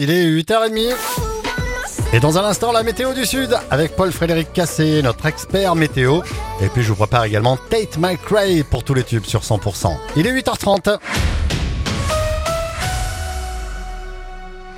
Il est 8h30. Et dans un instant, la météo du Sud avec Paul-Frédéric Cassé, notre expert météo. Et puis je vous prépare également Tate McRae pour tous les tubes sur 100%. Il est 8h30.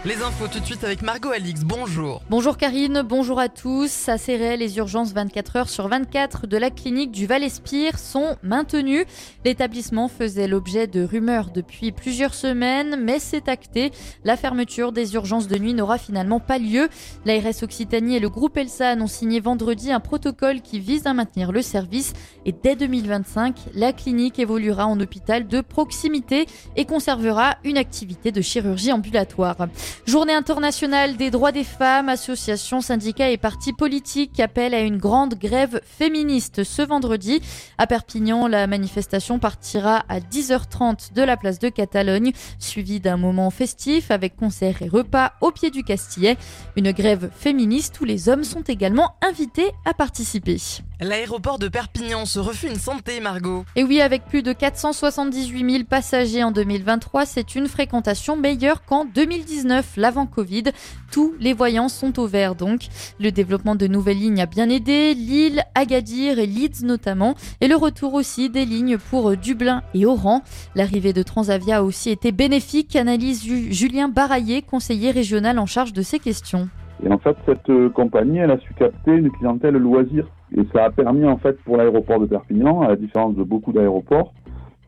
Les infos tout de suite avec Margot Alix. Bonjour. Bonjour Karine, bonjour à tous. À Céret, les urgences 24 heures sur 24 de la clinique du Val-Espire sont maintenues. L'établissement faisait l'objet de rumeurs depuis plusieurs semaines, mais c'est acté. La fermeture des urgences de nuit n'aura finalement pas lieu. L'ARS Occitanie et le groupe ELSA ont signé vendredi un protocole qui vise à maintenir le service. Et dès 2025, la clinique évoluera en hôpital de proximité et conservera une activité de chirurgie ambulatoire. Journée internationale des droits des femmes, associations, syndicats et partis politiques appellent à une grande grève féministe ce vendredi. À Perpignan, la manifestation partira à 10h30 de la place de Catalogne, suivie d'un moment festif avec concerts et repas au pied du Castillet. Une grève féministe où les hommes sont également invités à participer. L'aéroport de Perpignan se refait une santé, Margot. Et oui, avec plus de 478 000 passagers en 2023, c'est une fréquentation meilleure qu'en 2019, l'avant Covid. Tous les voyants sont au vert donc. Le développement de nouvelles lignes a bien aidé, Lille, Agadir et Leeds notamment, et le retour aussi des lignes pour Dublin et Oran. L'arrivée de Transavia a aussi été bénéfique, analyse Julien Baraillé, conseiller régional en charge de ces questions. Et en fait, cette euh, compagnie, elle a su capter une clientèle loisir. Et ça a permis, en fait, pour l'aéroport de Perpignan, à la différence de beaucoup d'aéroports,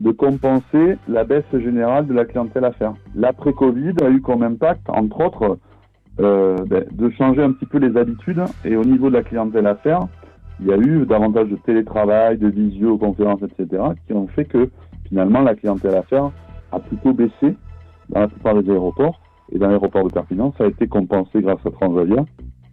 de compenser la baisse générale de la clientèle affaires. L'après-Covid a eu comme impact, entre autres, euh, ben, de changer un petit peu les habitudes. Et au niveau de la clientèle affaires, il y a eu davantage de télétravail, de visioconférences, etc., qui ont fait que finalement la clientèle affaires a plutôt baissé dans la plupart des aéroports. Et dans l'aéroport de Perpignan, ça a été compensé grâce à Transavia.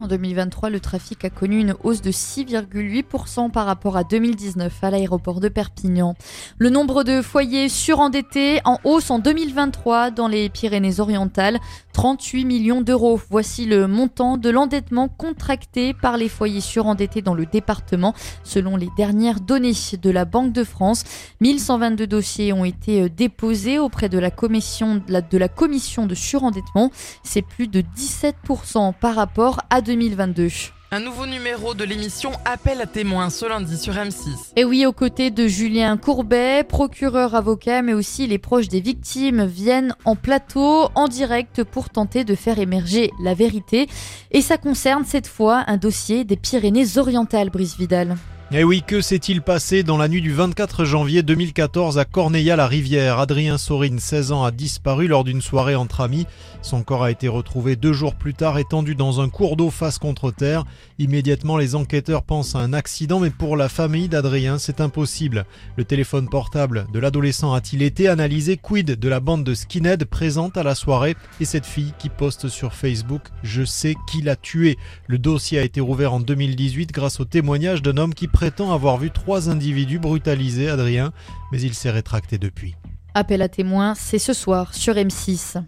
En 2023, le trafic a connu une hausse de 6,8% par rapport à 2019 à l'aéroport de Perpignan. Le nombre de foyers surendettés en hausse en 2023 dans les Pyrénées-Orientales, 38 millions d'euros. Voici le montant de l'endettement contracté par les foyers surendettés dans le département selon les dernières données de la Banque de France. 1122 dossiers ont été déposés auprès de la commission de la, commission de surendettement. C'est plus de 17% par rapport à 2022. Un nouveau numéro de l'émission Appel à témoins ce lundi sur M6. Et oui, aux côtés de Julien Courbet, procureur avocat, mais aussi les proches des victimes viennent en plateau, en direct, pour tenter de faire émerger la vérité. Et ça concerne cette fois un dossier des Pyrénées-Orientales, Brice Vidal. Eh oui, que s'est-il passé dans la nuit du 24 janvier 2014 à Corneilla-la-Rivière Adrien Sorine, 16 ans, a disparu lors d'une soirée entre amis. Son corps a été retrouvé deux jours plus tard étendu dans un cours d'eau face contre terre. Immédiatement, les enquêteurs pensent à un accident, mais pour la famille d'Adrien, c'est impossible. Le téléphone portable de l'adolescent a-t-il été analysé? Quid de la bande de skinhead présente à la soirée? Et cette fille qui poste sur Facebook Je sais qui l'a tué. Le dossier a été rouvert en 2018 grâce au témoignage d'un homme qui prétend avoir vu trois individus brutaliser Adrien, mais il s'est rétracté depuis. Appel à témoins, c'est ce soir sur M6.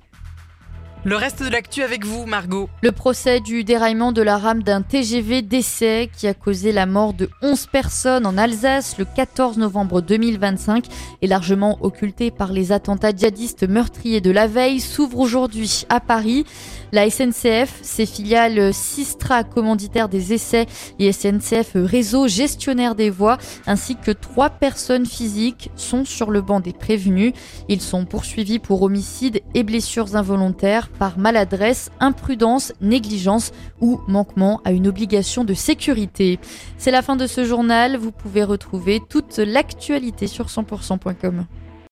Le reste de l'actu avec vous, Margot. Le procès du déraillement de la rame d'un TGV d'essai qui a causé la mort de 11 personnes en Alsace le 14 novembre 2025 est largement occulté par les attentats djihadistes meurtriers de la veille s'ouvre aujourd'hui à Paris. La SNCF, ses filiales Sistra, commanditaire des essais, et SNCF Réseau, gestionnaire des voies, ainsi que trois personnes physiques sont sur le banc des prévenus. Ils sont poursuivis pour homicide et blessures involontaires par maladresse, imprudence, négligence ou manquement à une obligation de sécurité. C'est la fin de ce journal. Vous pouvez retrouver toute l'actualité sur 100%.com.